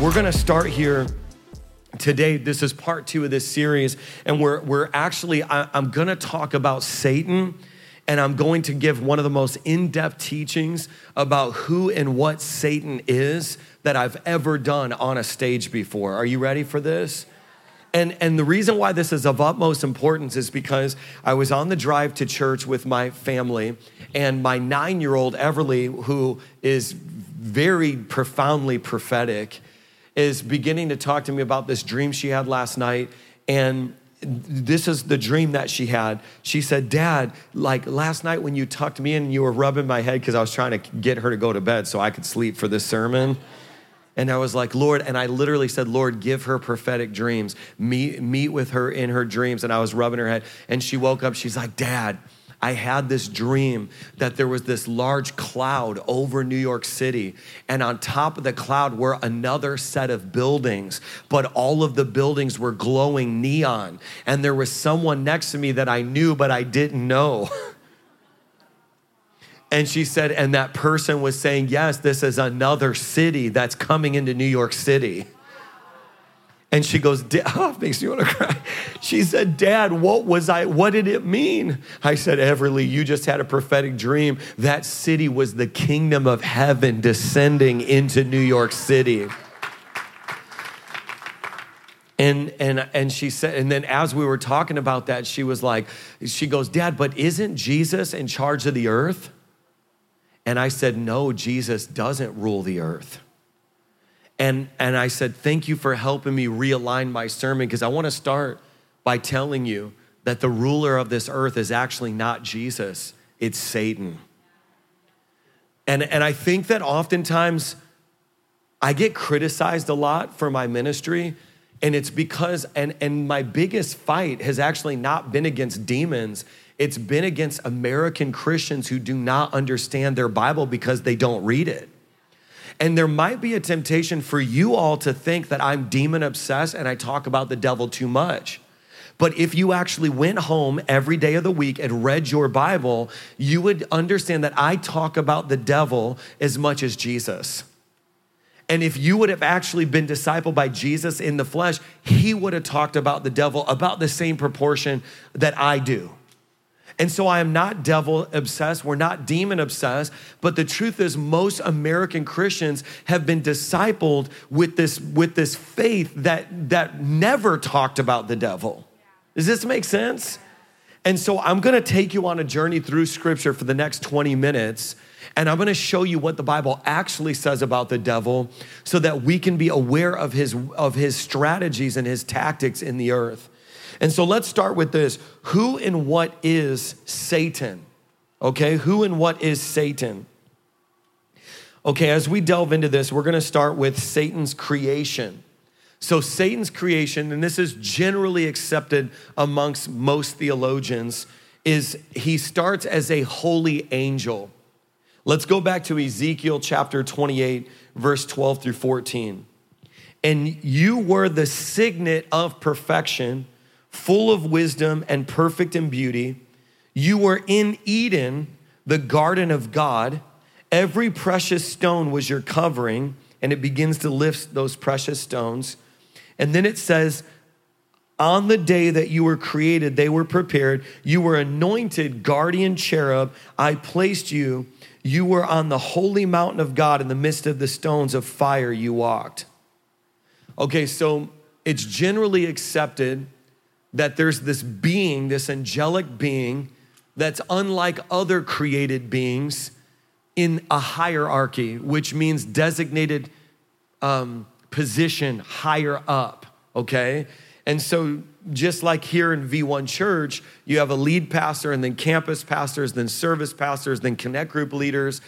we're going to start here today. This is part two of this series, and we're, we're actually, I, I'm going to talk about Satan, and I'm going to give one of the most in depth teachings about who and what Satan is that I've ever done on a stage before. Are you ready for this? And, and the reason why this is of utmost importance is because I was on the drive to church with my family, and my nine year old Everly, who is very profoundly prophetic, is beginning to talk to me about this dream she had last night. And this is the dream that she had. She said, Dad, like last night when you tucked me in, you were rubbing my head because I was trying to get her to go to bed so I could sleep for this sermon. And I was like, Lord, and I literally said, Lord, give her prophetic dreams. Meet, meet with her in her dreams. And I was rubbing her head. And she woke up. She's like, Dad, I had this dream that there was this large cloud over New York City, and on top of the cloud were another set of buildings, but all of the buildings were glowing neon. And there was someone next to me that I knew, but I didn't know. And she said, and that person was saying, Yes, this is another city that's coming into New York City. And she goes, oh, makes me want to cry. She said, Dad, what was I, what did it mean? I said, Everly, you just had a prophetic dream. That city was the kingdom of heaven descending into New York City. And, and, and she said, and then as we were talking about that, she was like, she goes, Dad, but isn't Jesus in charge of the earth? And I said, No, Jesus doesn't rule the earth. And, and I said, Thank you for helping me realign my sermon because I want to start by telling you that the ruler of this earth is actually not Jesus, it's Satan. And, and I think that oftentimes I get criticized a lot for my ministry. And it's because, and, and my biggest fight has actually not been against demons, it's been against American Christians who do not understand their Bible because they don't read it. And there might be a temptation for you all to think that I'm demon obsessed and I talk about the devil too much. But if you actually went home every day of the week and read your Bible, you would understand that I talk about the devil as much as Jesus. And if you would have actually been discipled by Jesus in the flesh, he would have talked about the devil about the same proportion that I do. And so I am not devil obsessed. We're not demon obsessed. But the truth is, most American Christians have been discipled with this, with this faith that, that never talked about the devil. Does this make sense? And so I'm gonna take you on a journey through scripture for the next 20 minutes. And I'm gonna show you what the Bible actually says about the devil so that we can be aware of his, of his strategies and his tactics in the earth. And so let's start with this Who and what is Satan? Okay, who and what is Satan? Okay, as we delve into this, we're gonna start with Satan's creation. So, Satan's creation, and this is generally accepted amongst most theologians, is he starts as a holy angel. Let's go back to Ezekiel chapter 28, verse 12 through 14. And you were the signet of perfection full of wisdom and perfect in beauty. You were in Eden, the garden of God. Every precious stone was your covering, and it begins to lift those precious stones. And then it says, on the day that you were created, they were prepared. You were anointed guardian cherub. I placed you. You were on the holy mountain of God in the midst of the stones of fire you walked. Okay, so it's generally accepted that there's this being, this angelic being, that's unlike other created beings in a hierarchy, which means designated um, position higher up, okay? And so, just like here in V1 Church, you have a lead pastor and then campus pastors, then service pastors, then connect group leaders.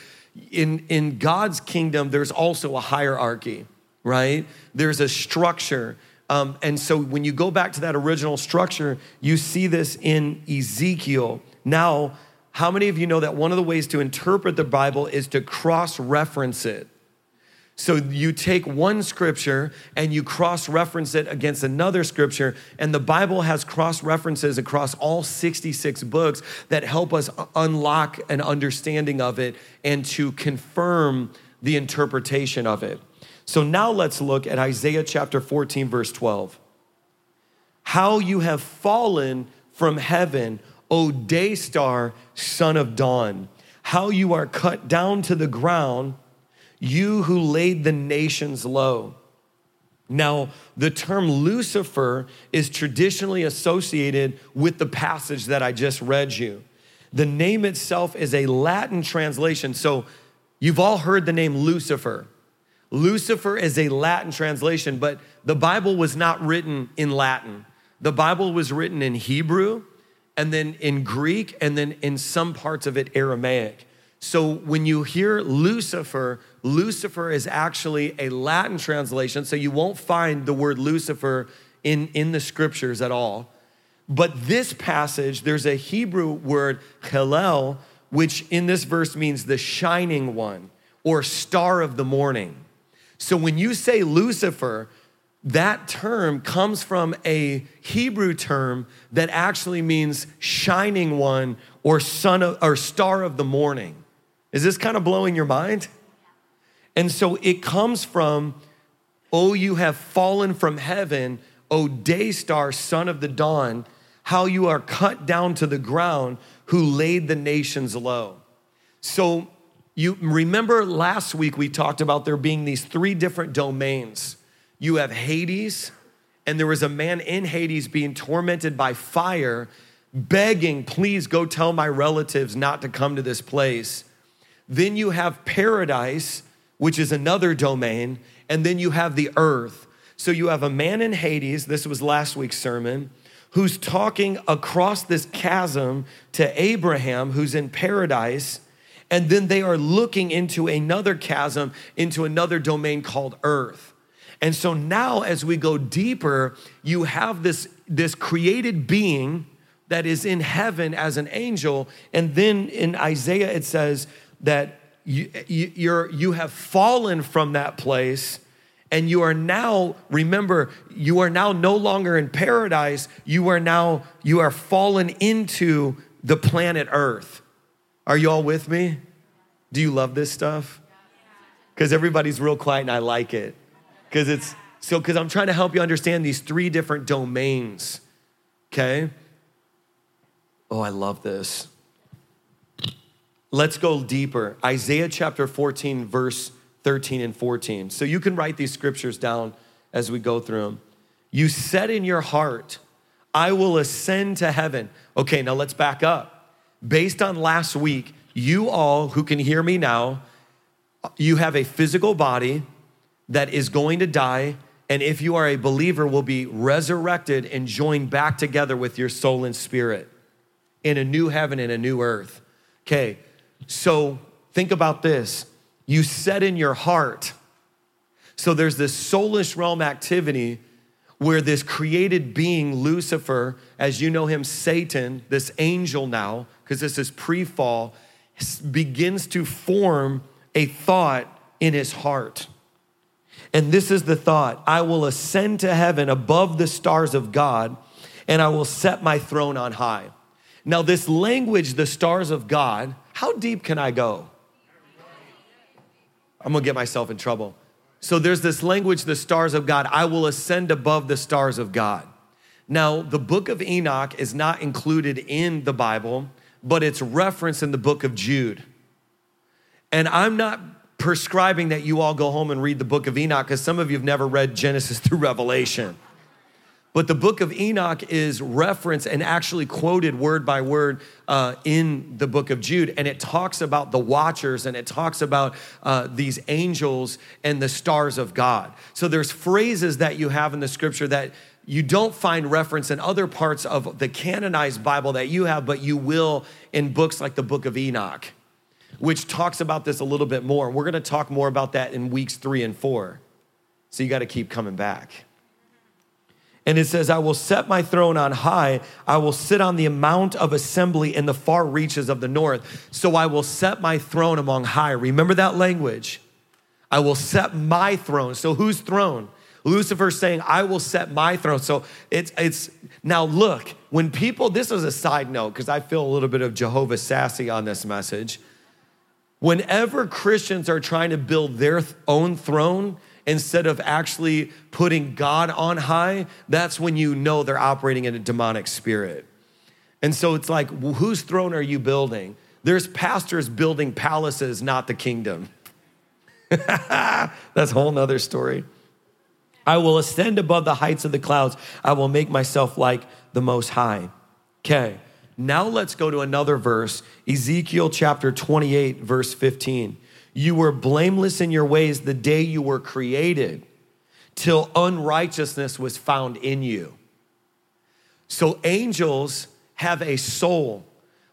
In, in God's kingdom, there's also a hierarchy, right? There's a structure um, and so when you go back to that original structure, you see this in Ezekiel. Now, how many of you know that one of the ways to interpret the Bible is to cross reference it? So you take one scripture and you cross reference it against another scripture, and the Bible has cross references across all 66 books that help us unlock an understanding of it and to confirm the interpretation of it. So now let's look at Isaiah chapter 14, verse 12. How you have fallen from heaven, O day star, son of dawn. How you are cut down to the ground, you who laid the nations low. Now, the term Lucifer is traditionally associated with the passage that I just read you. The name itself is a Latin translation. So, you've all heard the name Lucifer. Lucifer is a Latin translation, but the Bible was not written in Latin. The Bible was written in Hebrew and then in Greek and then in some parts of it Aramaic. So when you hear Lucifer, Lucifer is actually a Latin translation, so you won't find the word Lucifer in, in the scriptures at all. But this passage, there's a Hebrew word, Helel, which in this verse means the shining one or star of the morning. So when you say Lucifer, that term comes from a Hebrew term that actually means shining one or son of, or star of the morning. Is this kind of blowing your mind? And so it comes from, oh, you have fallen from heaven, O day star, son of the dawn, how you are cut down to the ground, who laid the nations low. So you remember last week we talked about there being these three different domains. You have Hades, and there was a man in Hades being tormented by fire, begging, please go tell my relatives not to come to this place. Then you have paradise, which is another domain, and then you have the earth. So you have a man in Hades, this was last week's sermon, who's talking across this chasm to Abraham, who's in paradise and then they are looking into another chasm, into another domain called earth. And so now, as we go deeper, you have this, this created being that is in heaven as an angel. And then in Isaiah, it says that you, you, you have fallen from that place and you are now remember you are now no longer in paradise you are now you are fallen into the planet earth are you all with me? Do you love this stuff? Because everybody's real quiet and I like it. Because it's so, because I'm trying to help you understand these three different domains. Okay? Oh, I love this. Let's go deeper. Isaiah chapter 14, verse 13 and 14. So you can write these scriptures down as we go through them. You said in your heart, I will ascend to heaven. Okay, now let's back up based on last week, you all who can hear me now, you have a physical body that is going to die. And if you are a believer, will be resurrected and joined back together with your soul and spirit in a new heaven and a new earth. Okay, so think about this. You said in your heart, so there's this soulish realm activity where this created being, Lucifer, as you know him, Satan, this angel now, because this is pre fall, begins to form a thought in his heart. And this is the thought I will ascend to heaven above the stars of God, and I will set my throne on high. Now, this language, the stars of God, how deep can I go? I'm gonna get myself in trouble. So there's this language, the stars of God. I will ascend above the stars of God. Now, the book of Enoch is not included in the Bible, but it's referenced in the book of Jude. And I'm not prescribing that you all go home and read the book of Enoch because some of you have never read Genesis through Revelation. But the book of Enoch is referenced and actually quoted word by word uh, in the book of Jude. And it talks about the watchers and it talks about uh, these angels and the stars of God. So there's phrases that you have in the scripture that you don't find reference in other parts of the canonized Bible that you have, but you will in books like the book of Enoch, which talks about this a little bit more. We're going to talk more about that in weeks three and four. So you got to keep coming back. And it says, I will set my throne on high. I will sit on the mount of assembly in the far reaches of the north. So I will set my throne among high. Remember that language. I will set my throne. So whose throne? Lucifer's saying, I will set my throne. So it's, it's now look, when people, this is a side note because I feel a little bit of Jehovah sassy on this message. Whenever Christians are trying to build their own throne, instead of actually putting God on high, that's when you know they're operating in a demonic spirit. And so it's like, whose throne are you building? There's pastors building palaces, not the kingdom. That's a whole nother story. I will ascend above the heights of the clouds. I will make myself like the Most High. Okay, now let's go to another verse Ezekiel chapter 28, verse 15. You were blameless in your ways the day you were created, till unrighteousness was found in you. So angels have a soul,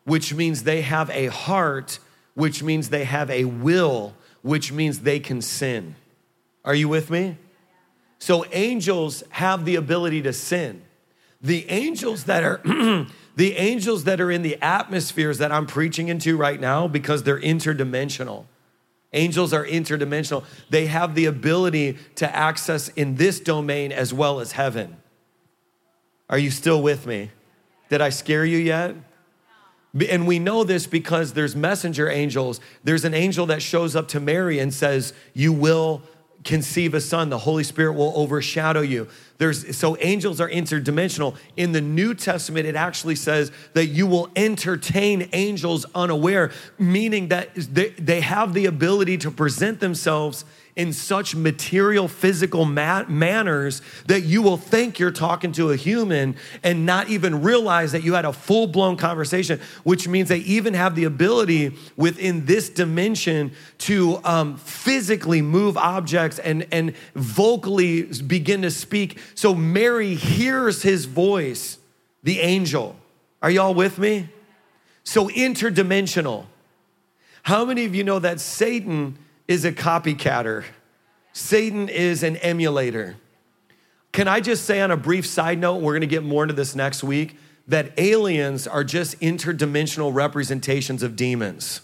which means they have a heart, which means they have a will, which means they can sin. Are you with me? So angels have the ability to sin. The angels that are the angels that are in the atmospheres that I'm preaching into right now because they're interdimensional. Angels are interdimensional. They have the ability to access in this domain as well as heaven. Are you still with me? Did I scare you yet? And we know this because there's messenger angels. There's an angel that shows up to Mary and says, You will conceive a son, the Holy Spirit will overshadow you. There's so angels are interdimensional. In the New Testament, it actually says that you will entertain angels unaware, meaning that they, they have the ability to present themselves in such material, physical ma- manners that you will think you're talking to a human and not even realize that you had a full blown conversation, which means they even have the ability within this dimension to um, physically move objects and, and vocally begin to speak. So Mary hears his voice, the angel. Are y'all with me? So interdimensional. How many of you know that Satan? Is a copycatter, Satan is an emulator. Can I just say on a brief side note, we're gonna get more into this next week, that aliens are just interdimensional representations of demons.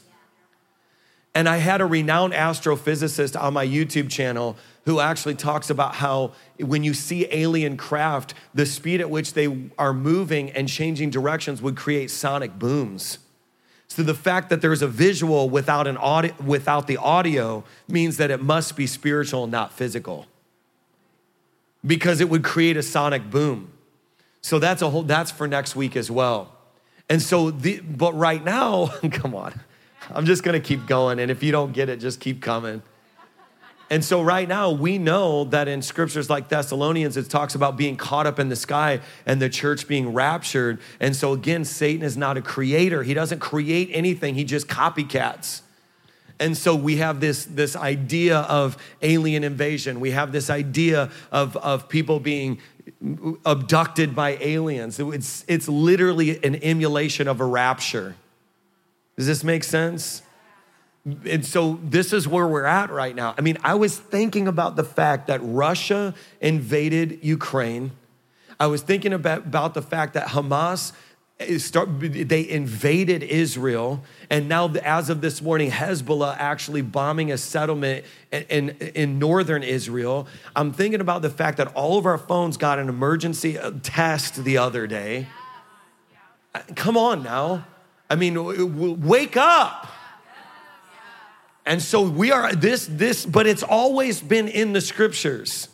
And I had a renowned astrophysicist on my YouTube channel who actually talks about how when you see alien craft, the speed at which they are moving and changing directions would create sonic booms. So the fact that there's a visual without an audio, without the audio means that it must be spiritual, not physical. Because it would create a sonic boom. So that's a whole that's for next week as well. And so the but right now, come on. I'm just going to keep going and if you don't get it just keep coming. And so, right now, we know that in scriptures like Thessalonians, it talks about being caught up in the sky and the church being raptured. And so, again, Satan is not a creator, he doesn't create anything, he just copycats. And so we have this, this idea of alien invasion. We have this idea of, of people being abducted by aliens. It's, it's literally an emulation of a rapture. Does this make sense? And so this is where we're at right now. I mean, I was thinking about the fact that Russia invaded Ukraine. I was thinking about, about the fact that Hamas start, they invaded Israel, and now, as of this morning, Hezbollah actually bombing a settlement in, in, in, northern Israel. I'm thinking about the fact that all of our phones got an emergency uh, test the other day. Come on now. I mean, wake up. And so we are this, this, but it's always been in the scriptures.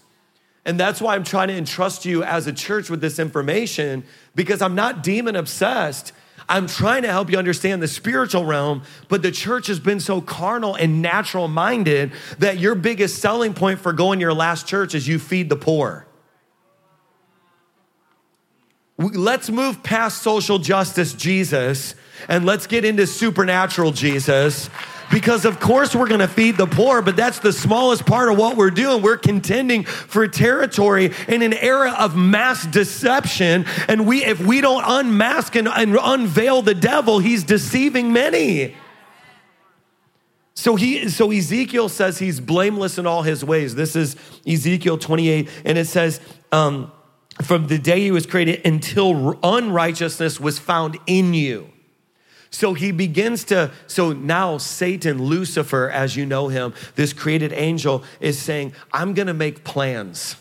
And that's why I'm trying to entrust you as a church with this information because I'm not demon obsessed. I'm trying to help you understand the spiritual realm, but the church has been so carnal and natural minded that your biggest selling point for going to your last church is you feed the poor. Let's move past social justice Jesus and let's get into supernatural Jesus because of course we're going to feed the poor, but that's the smallest part of what we're doing. We're contending for territory in an era of mass deception. And we, if we don't unmask and, and unveil the devil, he's deceiving many. So he so Ezekiel says he's blameless in all his ways. This is Ezekiel 28, and it says, um, from the day he was created until unrighteousness was found in you. So he begins to, so now Satan, Lucifer, as you know him, this created angel, is saying, I'm gonna make plans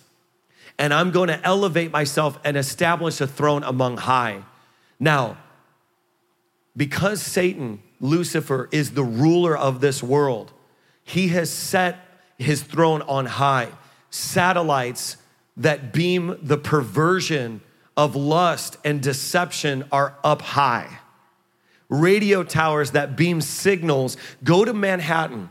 and I'm gonna elevate myself and establish a throne among high. Now, because Satan, Lucifer, is the ruler of this world, he has set his throne on high. Satellites that beam the perversion of lust and deception are up high. Radio towers that beam signals go to Manhattan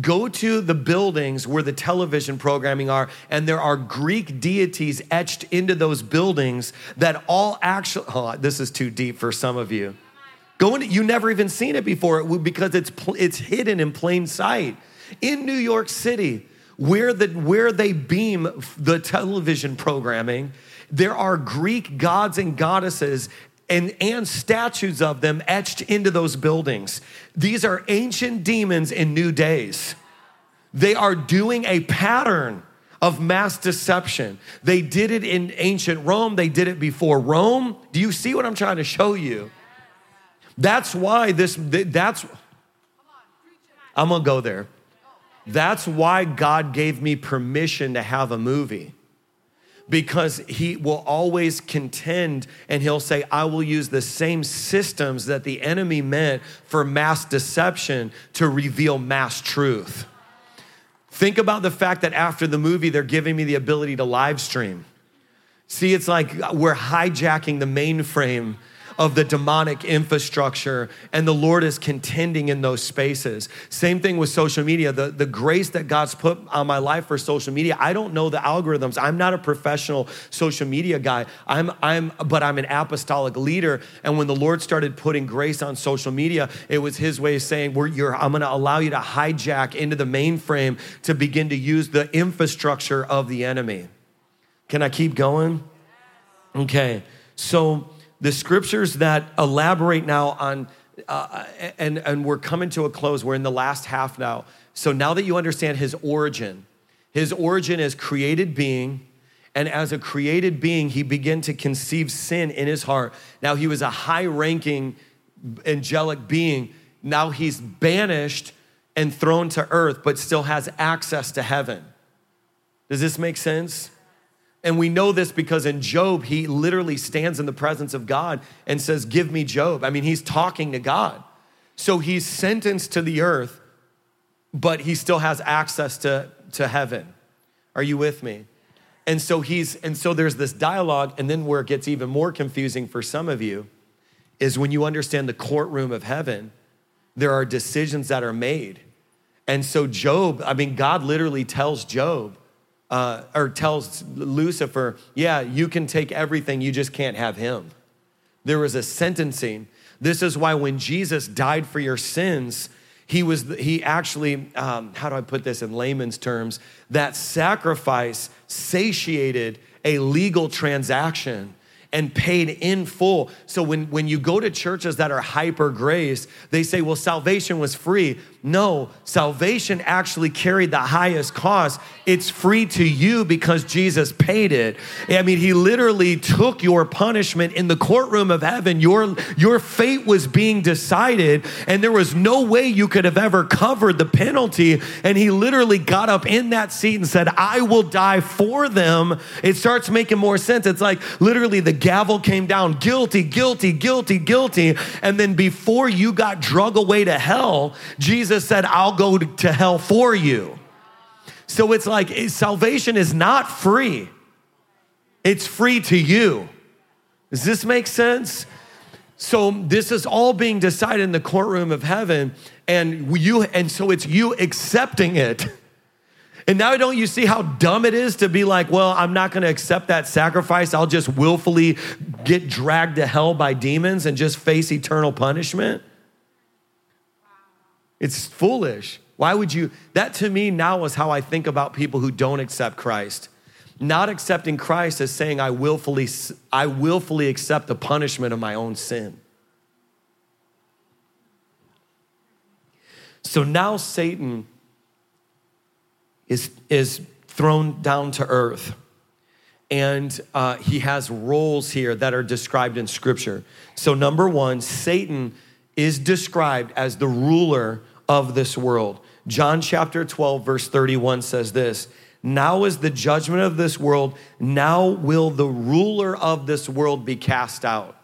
Go to the buildings where the television programming are, and there are Greek deities etched into those buildings that all actually, oh, this is too deep for some of you. Go into, you never even seen it before because it's, it's hidden in plain sight. In New York City, where, the, where they beam the television programming, there are Greek gods and goddesses and, and statues of them etched into those buildings. These are ancient demons in new days. They are doing a pattern of mass deception. They did it in ancient Rome, they did it before Rome. Do you see what I'm trying to show you? That's why this, that's, I'm gonna go there. That's why God gave me permission to have a movie because he will always contend and he'll say, I will use the same systems that the enemy meant for mass deception to reveal mass truth. Think about the fact that after the movie, they're giving me the ability to live stream. See, it's like we're hijacking the mainframe of the demonic infrastructure, and the Lord is contending in those spaces. Same thing with social media. The, the grace that God's put on my life for social media, I don't know the algorithms. I'm not a professional social media guy. I'm, I'm, but I'm an apostolic leader. And when the Lord started putting grace on social media, it was His way of saying, I'm to allow you to hijack into the mainframe to begin to use the infrastructure of the enemy. Can I keep going? Okay. So, the scriptures that elaborate now on, uh, and, and we're coming to a close, we're in the last half now. So now that you understand his origin, his origin as created being, and as a created being, he began to conceive sin in his heart. Now he was a high ranking angelic being. Now he's banished and thrown to earth, but still has access to heaven. Does this make sense? And we know this because in Job, he literally stands in the presence of God and says, Give me Job. I mean, he's talking to God. So he's sentenced to the earth, but he still has access to, to heaven. Are you with me? And so he's, and so there's this dialogue, and then where it gets even more confusing for some of you is when you understand the courtroom of heaven, there are decisions that are made. And so Job, I mean, God literally tells Job, uh, or tells Lucifer, yeah, you can take everything, you just can't have him. There was a sentencing. This is why when Jesus died for your sins, he was he actually um, how do i put this in layman's terms that sacrifice satiated a legal transaction and paid in full. So when, when you go to churches that are hyper grace, they say, well, salvation was free. No, salvation actually carried the highest cost. It's free to you because Jesus paid it. I mean, he literally took your punishment in the courtroom of heaven. Your, your fate was being decided, and there was no way you could have ever covered the penalty. And he literally got up in that seat and said, I will die for them. It starts making more sense. It's like literally the gavel came down guilty, guilty, guilty, guilty. And then before you got drug away to hell, Jesus Jesus said, I'll go to hell for you. So it's like salvation is not free, it's free to you. Does this make sense? So this is all being decided in the courtroom of heaven, and you, and so it's you accepting it. And now don't you see how dumb it is to be like, well, I'm not going to accept that sacrifice. I'll just willfully get dragged to hell by demons and just face eternal punishment? It's foolish. Why would you? That to me now is how I think about people who don't accept Christ. Not accepting Christ is saying I willfully, I willfully accept the punishment of my own sin. So now Satan is, is thrown down to earth. And uh, he has roles here that are described in Scripture. So, number one, Satan is described as the ruler of this world. John chapter 12, verse 31 says this Now is the judgment of this world, now will the ruler of this world be cast out.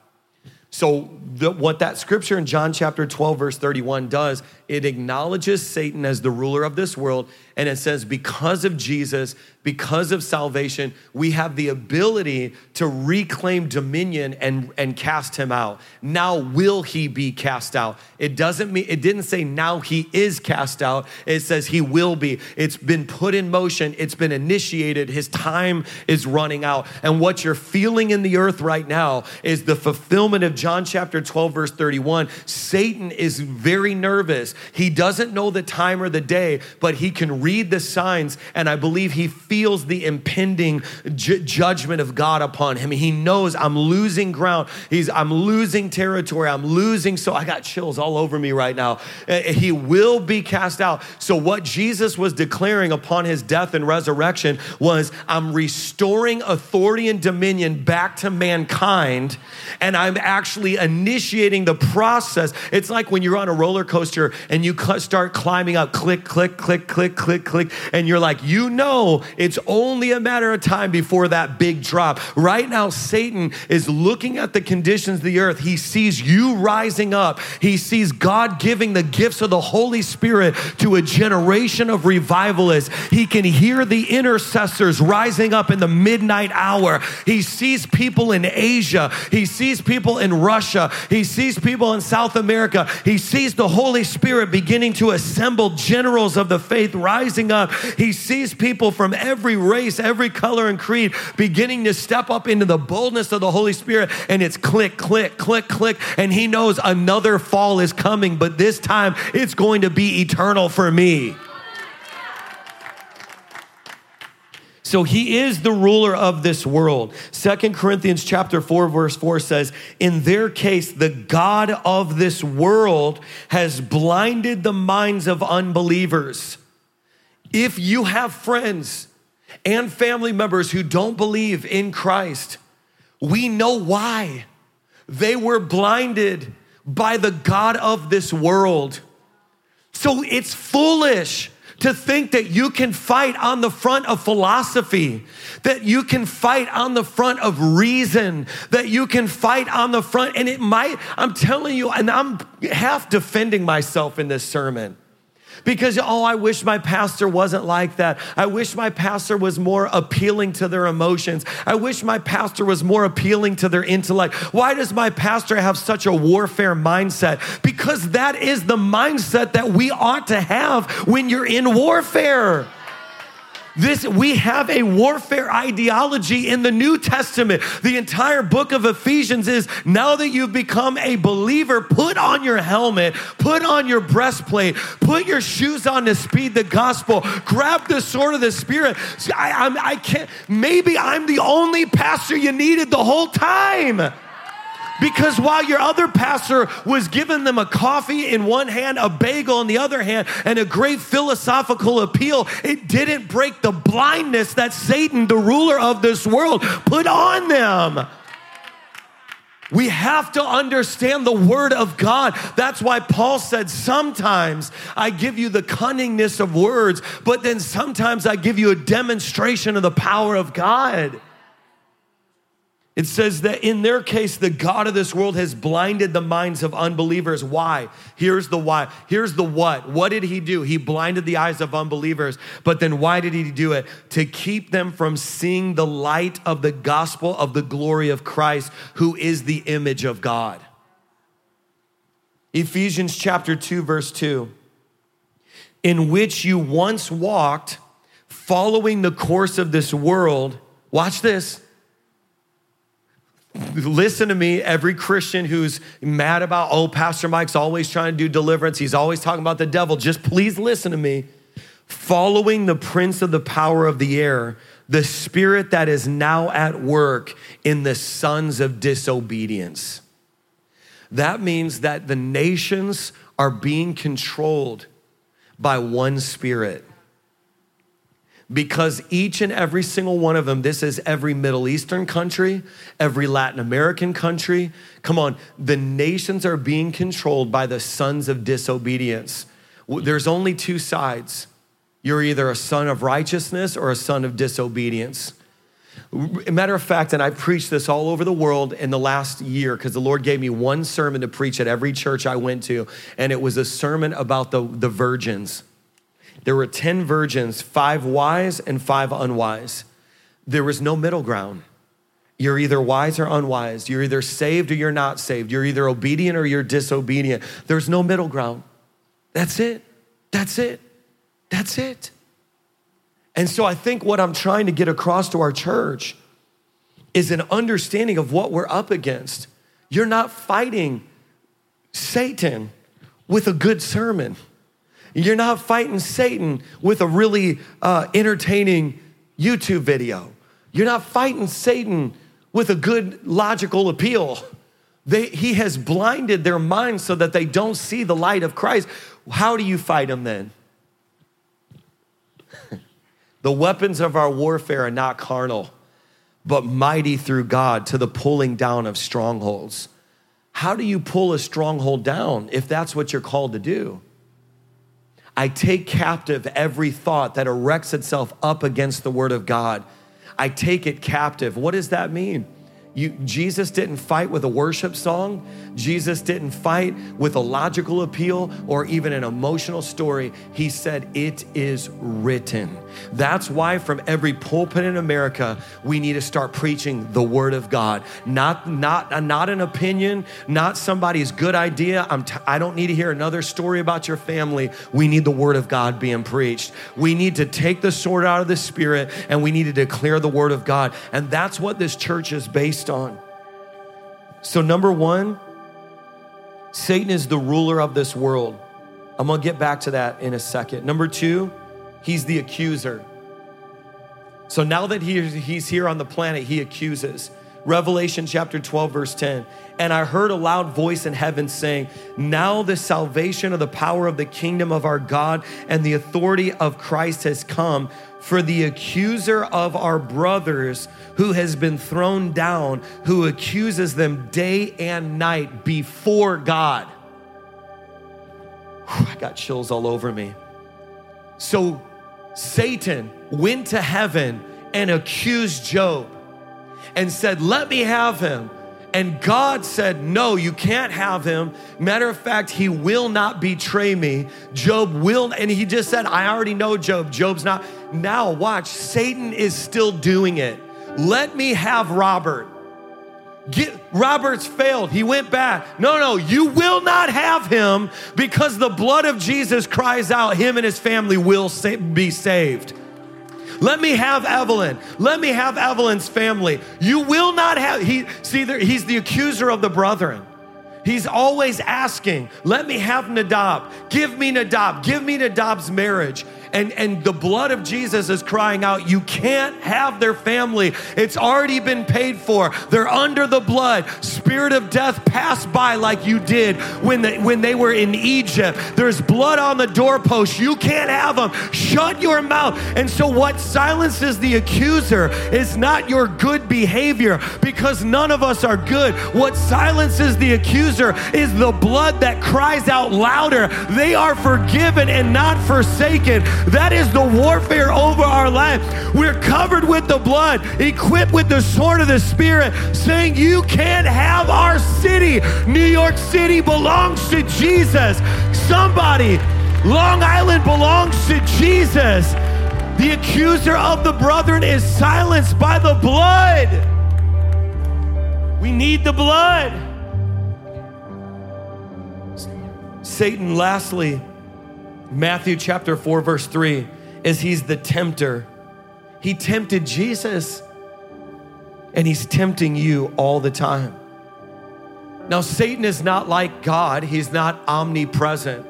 So, the, what that scripture in John chapter 12, verse 31 does, it acknowledges Satan as the ruler of this world. And it says, because of Jesus, because of salvation, we have the ability to reclaim dominion and, and cast him out. Now will he be cast out? It doesn't mean, it didn't say now he is cast out. It says he will be. It's been put in motion, it's been initiated. His time is running out. And what you're feeling in the earth right now is the fulfillment of John chapter 12, verse 31. Satan is very nervous. He doesn't know the time or the day, but he can read the signs, and I believe he feels the impending ju- judgment of God upon him. He knows I'm losing ground. He's I'm losing territory. I'm losing. So I got chills all over me right now. Uh, he will be cast out. So what Jesus was declaring upon his death and resurrection was I'm restoring authority and dominion back to mankind, and I'm actually initiating the process. It's like when you're on a roller coaster and you start climbing up, click, click, click, click, click, click, and you're like, you know, it's only a matter of time before that big drop. Right now, Satan is looking at the conditions of the earth. He sees you rising up, he sees God giving the gifts of the Holy Spirit to a generation of revivalists. He can hear the intercessors rising up in the midnight hour. He sees people in Asia, he sees people in Russia, he sees people in South America, he sees the Holy Spirit beginning to assemble generals of the faith rising up. He sees people from every race, every color and creed beginning to step up into the boldness of the Holy Spirit. And it's click, click, click, click. And he knows another fall is coming, but this time it's going to be eternal for me. So he is the ruler of this world. Second Corinthians chapter 4 verse 4 says, "In their case the God of this world has blinded the minds of unbelievers." If you have friends and family members who don't believe in Christ, we know why. They were blinded by the God of this world. So it's foolish to think that you can fight on the front of philosophy, that you can fight on the front of reason, that you can fight on the front. And it might, I'm telling you, and I'm half defending myself in this sermon. Because, oh, I wish my pastor wasn't like that. I wish my pastor was more appealing to their emotions. I wish my pastor was more appealing to their intellect. Why does my pastor have such a warfare mindset? Because that is the mindset that we ought to have when you're in warfare. This we have a warfare ideology in the New Testament. The entire book of Ephesians is now that you've become a believer, put on your helmet, put on your breastplate, put your shoes on to speed the gospel, grab the sword of the spirit. I, I'm, I can't. Maybe I'm the only pastor you needed the whole time. Because while your other pastor was giving them a coffee in one hand, a bagel in the other hand, and a great philosophical appeal, it didn't break the blindness that Satan, the ruler of this world, put on them. We have to understand the word of God. That's why Paul said, Sometimes I give you the cunningness of words, but then sometimes I give you a demonstration of the power of God. It says that in their case, the God of this world has blinded the minds of unbelievers. Why? Here's the why. Here's the what. What did he do? He blinded the eyes of unbelievers. But then why did he do it? To keep them from seeing the light of the gospel of the glory of Christ, who is the image of God. Ephesians chapter 2, verse 2. In which you once walked, following the course of this world. Watch this listen to me, every Christian who's mad about, oh, Pastor Mike's always trying to do deliverance, he's always talking about the devil. Just please listen to me. Following the prince of the power of the air, the spirit that is now at work in the sons of disobedience. That means that the nations are being controlled by one spirit because each and every single one of them, this is every Middle Eastern country, every Latin American country. Come on, the nations are being controlled by the sons of disobedience. There's only two sides. You're either a son of righteousness or a son of disobedience. Matter of fact, and I preached this all over the world in the last year because the Lord gave me one sermon to preach at every church I went to, and it was a sermon about the, the virgins. There were 10 virgins, five wise and five unwise. There was no middle ground. You're either wise or unwise. You're either saved or you're not saved. You're either obedient or you're disobedient. There's no middle ground. That's it. That's it. That's it. And so I think what I'm trying to get across to our church is an understanding of what we're up against. You're not fighting Satan with a good sermon. You're not fighting Satan with a really uh, entertaining YouTube video. You're not fighting Satan with a good logical appeal. They, he has blinded their minds so that they don't see the light of Christ. How do you fight him then? the weapons of our warfare are not carnal, but mighty through God to the pulling down of strongholds. How do you pull a stronghold down if that's what you're called to do? I take captive every thought that erects itself up against the word of God. I take it captive. What does that mean? You, Jesus didn't fight with a worship song. Jesus didn't fight with a logical appeal or even an emotional story. He said, It is written. That's why, from every pulpit in America, we need to start preaching the Word of God. Not, not, not an opinion, not somebody's good idea. I'm t- I don't need to hear another story about your family. We need the Word of God being preached. We need to take the sword out of the Spirit and we need to declare the Word of God. And that's what this church is based on. So, number one, Satan is the ruler of this world. I'm gonna get back to that in a second. Number two, he's the accuser. So now that he, he's here on the planet, he accuses. Revelation chapter 12, verse 10. And I heard a loud voice in heaven saying, Now the salvation of the power of the kingdom of our God and the authority of Christ has come. For the accuser of our brothers who has been thrown down, who accuses them day and night before God. Whew, I got chills all over me. So Satan went to heaven and accused Job and said, Let me have him. And God said, No, you can't have him. Matter of fact, he will not betray me. Job will, and he just said, I already know Job. Job's not. Now, watch, Satan is still doing it. Let me have Robert. Get, Robert's failed. He went back. No, no, you will not have him because the blood of Jesus cries out, him and his family will sa- be saved. Let me have Evelyn. Let me have Evelyn's family. You will not have, he, see, there, he's the accuser of the brethren. He's always asking, let me have Nadab. Give me Nadab. Give me Nadab's marriage and, and the blood of Jesus is crying out, You can't have their family. It's already been paid for. They're under the blood. Spirit of death pass by like you did when, when they were in Egypt. There's blood on the doorpost. You can't have them. Shut your mouth. And so, what silences the accuser is not your good behavior because none of us are good. What silences the accuser is the blood that cries out louder. They are forgiven and not forsaken. That is the warfare over our life. We're covered with the blood, equipped with the sword of the Spirit, saying, You can't have our city. New York City belongs to Jesus. Somebody, Long Island belongs to Jesus. The accuser of the brethren is silenced by the blood. We need the blood. Satan, lastly, Matthew chapter 4, verse 3 is he's the tempter. He tempted Jesus, and he's tempting you all the time. Now, Satan is not like God, he's not omnipresent.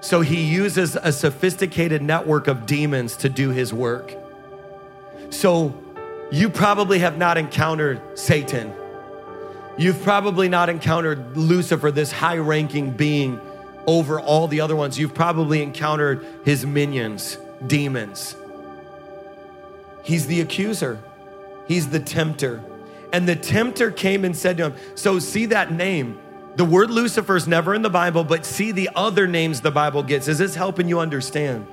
So he uses a sophisticated network of demons to do his work. So you probably have not encountered Satan. You've probably not encountered Lucifer, this high ranking being over all the other ones. You've probably encountered his minions, demons. He's the accuser, he's the tempter. And the tempter came and said to him, So, see that name. The word Lucifer is never in the Bible, but see the other names the Bible gets. Is this helping you understand?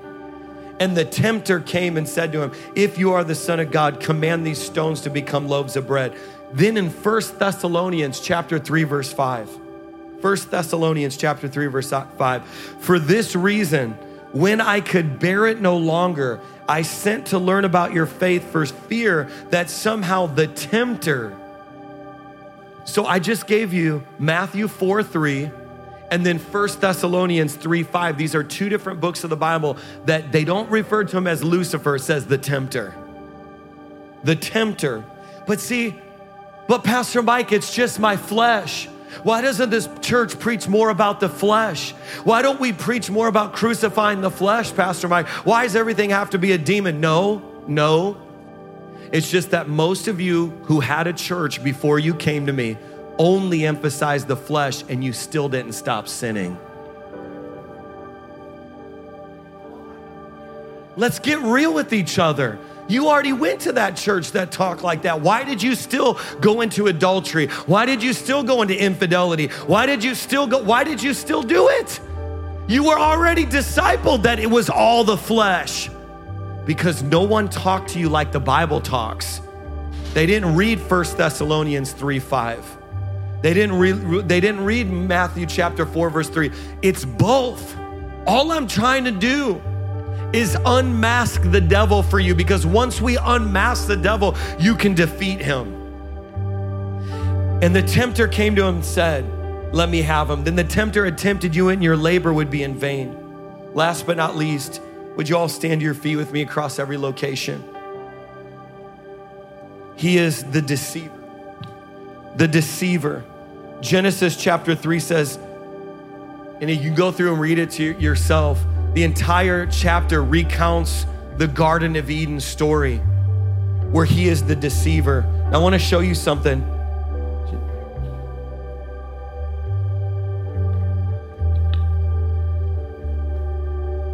And the tempter came and said to him, If you are the Son of God, command these stones to become loaves of bread. Then in 1 Thessalonians chapter 3, verse 5, 1 Thessalonians chapter 3, verse 5, for this reason, when I could bear it no longer, I sent to learn about your faith for fear that somehow the tempter. So I just gave you Matthew 4 3 and then 1 Thessalonians 3 5. These are two different books of the Bible that they don't refer to him as Lucifer, says the tempter. The tempter. But see, but Pastor Mike, it's just my flesh. Why doesn't this church preach more about the flesh? Why don't we preach more about crucifying the flesh, Pastor Mike? Why does everything have to be a demon? No, no. It's just that most of you who had a church before you came to me only emphasized the flesh and you still didn't stop sinning. Let's get real with each other. You already went to that church that talked like that. Why did you still go into adultery? Why did you still go into infidelity? Why did you still go? Why did you still do it? You were already discipled that it was all the flesh because no one talked to you like the Bible talks. They didn't read 1 Thessalonians 3 5. They didn't, read, they didn't read Matthew chapter 4, verse 3. It's both. All I'm trying to do is unmask the devil for you because once we unmask the devil, you can defeat him. And the tempter came to him and said, Let me have him. Then the tempter had tempted you, and your labor would be in vain. Last but not least, would you all stand to your feet with me across every location? He is the deceiver. The deceiver. Genesis chapter 3 says, and you can go through and read it to yourself. The entire chapter recounts the Garden of Eden story where he is the deceiver. I want to show you something.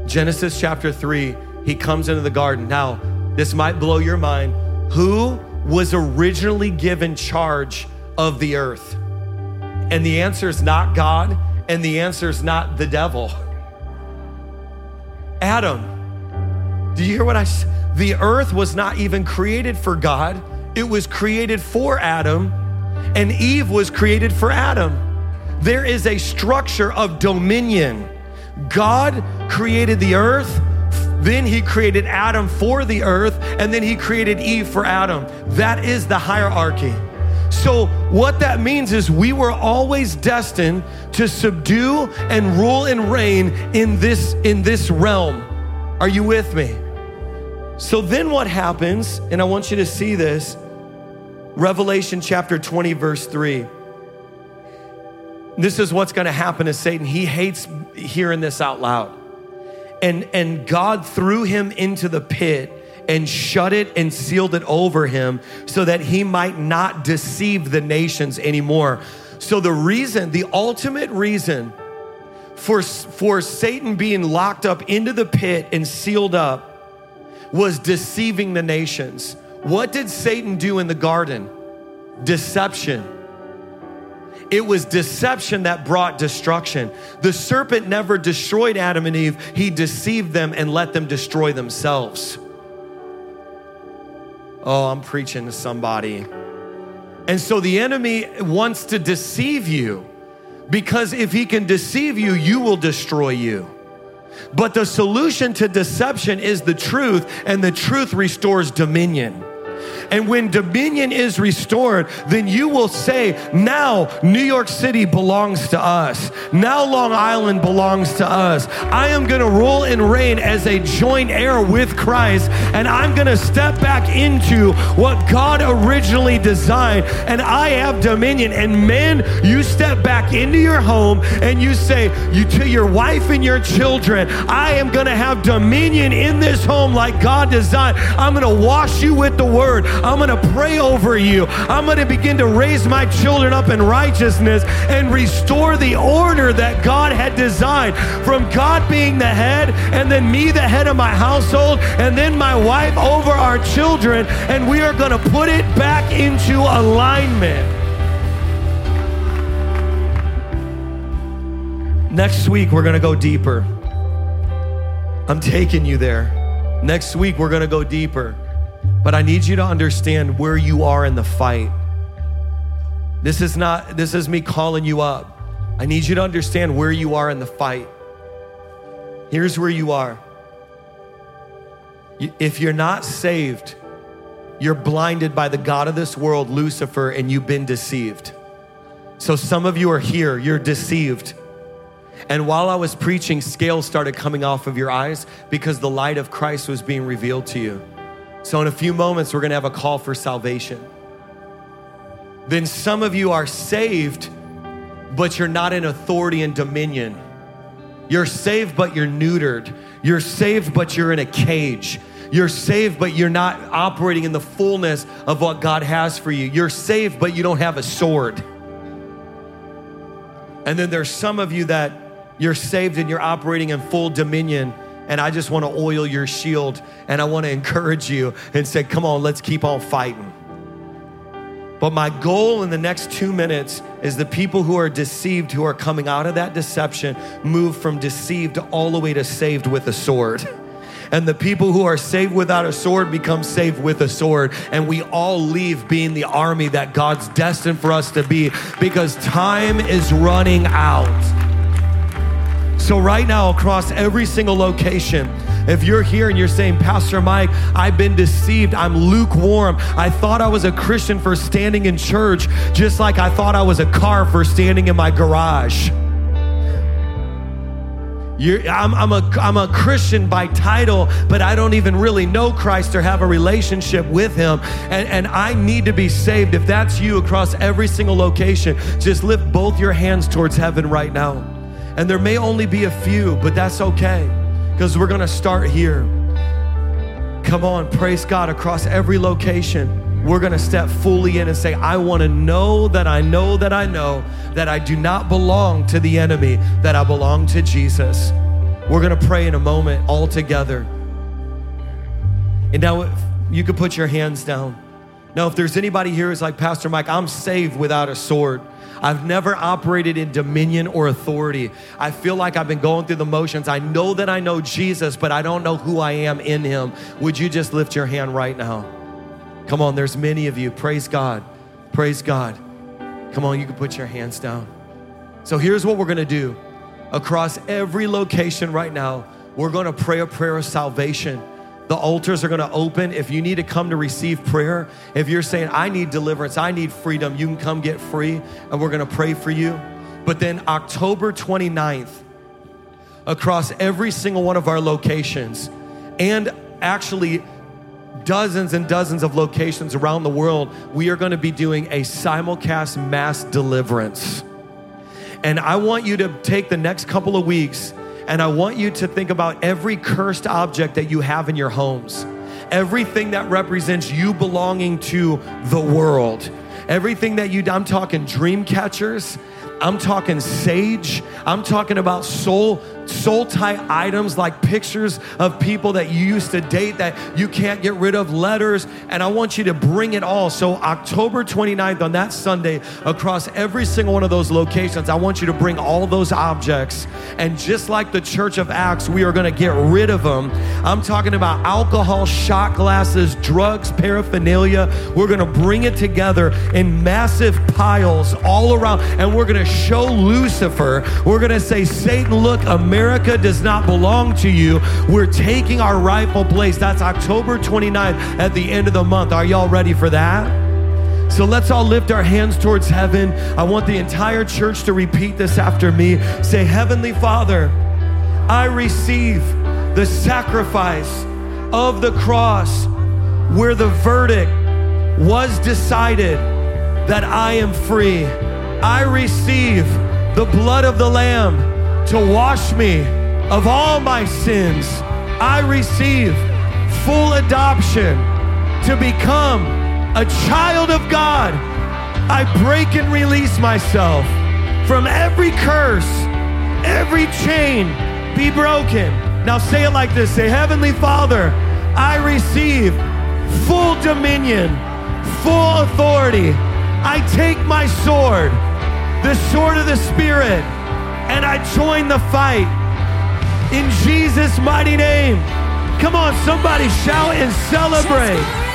Genesis chapter 3, he comes into the garden. Now, this might blow your mind. Who was originally given charge of the earth? And the answer is not God, and the answer is not the devil. Adam. Do you hear what I said? The earth was not even created for God, it was created for Adam, and Eve was created for Adam. There is a structure of dominion. God created the earth, then he created Adam for the earth, and then he created Eve for Adam. That is the hierarchy. So, what that means is we were always destined to subdue and rule and reign in this in this realm. Are you with me? So then what happens, and I want you to see this, Revelation chapter 20 verse 3. This is what's going to happen to Satan. He hates hearing this out loud. And and God threw him into the pit and shut it and sealed it over him so that he might not deceive the nations anymore. So, the reason, the ultimate reason for, for Satan being locked up into the pit and sealed up was deceiving the nations. What did Satan do in the garden? Deception. It was deception that brought destruction. The serpent never destroyed Adam and Eve, he deceived them and let them destroy themselves. Oh, I'm preaching to somebody. And so the enemy wants to deceive you because if he can deceive you, you will destroy you. But the solution to deception is the truth, and the truth restores dominion. And when dominion is restored, then you will say, now New York City belongs to us. Now Long Island belongs to us. I am going to rule and reign as a joint heir with Christ, and I'm going to step back into what God originally designed, and I have dominion. And men, you step back into your home and you say, you to your wife and your children, I am going to have dominion in this home like God designed. I'm going to wash you with the word. I'm going to pray over you. I'm going to begin to raise my children up in righteousness and restore the order that God had designed from God being the head and then me, the head of my household, and then my wife over our children. And we are going to put it back into alignment. Next week, we're going to go deeper. I'm taking you there. Next week, we're gonna go deeper. But I need you to understand where you are in the fight. This is not, this is me calling you up. I need you to understand where you are in the fight. Here's where you are. If you're not saved, you're blinded by the God of this world, Lucifer, and you've been deceived. So some of you are here, you're deceived. And while I was preaching, scales started coming off of your eyes because the light of Christ was being revealed to you. So, in a few moments, we're gonna have a call for salvation. Then some of you are saved, but you're not in authority and dominion. You're saved, but you're neutered. You're saved, but you're in a cage. You're saved, but you're not operating in the fullness of what God has for you. You're saved, but you don't have a sword. And then there's some of you that you're saved and you're operating in full dominion. And I just want to oil your shield and I want to encourage you and say, come on, let's keep on fighting. But my goal in the next two minutes is the people who are deceived, who are coming out of that deception, move from deceived all the way to saved with a sword. And the people who are saved without a sword become saved with a sword. And we all leave being the army that God's destined for us to be because time is running out. So, right now, across every single location, if you're here and you're saying, Pastor Mike, I've been deceived, I'm lukewarm. I thought I was a Christian for standing in church, just like I thought I was a car for standing in my garage. I'm, I'm, a, I'm a Christian by title, but I don't even really know Christ or have a relationship with Him. And, and I need to be saved. If that's you across every single location, just lift both your hands towards heaven right now. And there may only be a few, but that's okay because we're going to start here. Come on, praise God across every location. We're going to step fully in and say, I want to know that I know that I know that I do not belong to the enemy, that I belong to Jesus. We're going to pray in a moment all together. And now you can put your hands down. Now, if there's anybody here who's like, Pastor Mike, I'm saved without a sword. I've never operated in dominion or authority. I feel like I've been going through the motions. I know that I know Jesus, but I don't know who I am in him. Would you just lift your hand right now? Come on, there's many of you. Praise God. Praise God. Come on, you can put your hands down. So here's what we're gonna do. Across every location right now, we're gonna pray a prayer of salvation. The altars are going to open. If you need to come to receive prayer, if you're saying, I need deliverance, I need freedom, you can come get free and we're going to pray for you. But then October 29th, across every single one of our locations, and actually dozens and dozens of locations around the world, we are going to be doing a simulcast mass deliverance. And I want you to take the next couple of weeks and I want you to think about every cursed object that you have in your homes, everything that represents you belonging to the world. Everything that you, I'm talking dream catchers, I'm talking sage, I'm talking about soul soul tie items like pictures of people that you used to date that you can't get rid of, letters, and I want you to bring it all. So, October 29th, on that Sunday, across every single one of those locations, I want you to bring all those objects. And just like the Church of Acts, we are going to get rid of them. I'm talking about alcohol, shot glasses, drugs, paraphernalia. We're going to bring it together in massive piles all around, and we're going to show Lucifer, we're going to say, Satan, look, America America does not belong to you. We're taking our rightful place. That's October 29th at the end of the month. Are y'all ready for that? So let's all lift our hands towards heaven. I want the entire church to repeat this after me. Say, Heavenly Father, I receive the sacrifice of the cross where the verdict was decided that I am free. I receive the blood of the Lamb to wash me of all my sins. I receive full adoption to become a child of God. I break and release myself from every curse, every chain be broken. Now say it like this say, Heavenly Father, I receive full dominion, full authority. I take my sword, the sword of the Spirit and I join the fight. In Jesus' mighty name, Come on, somebody shout and celebrate.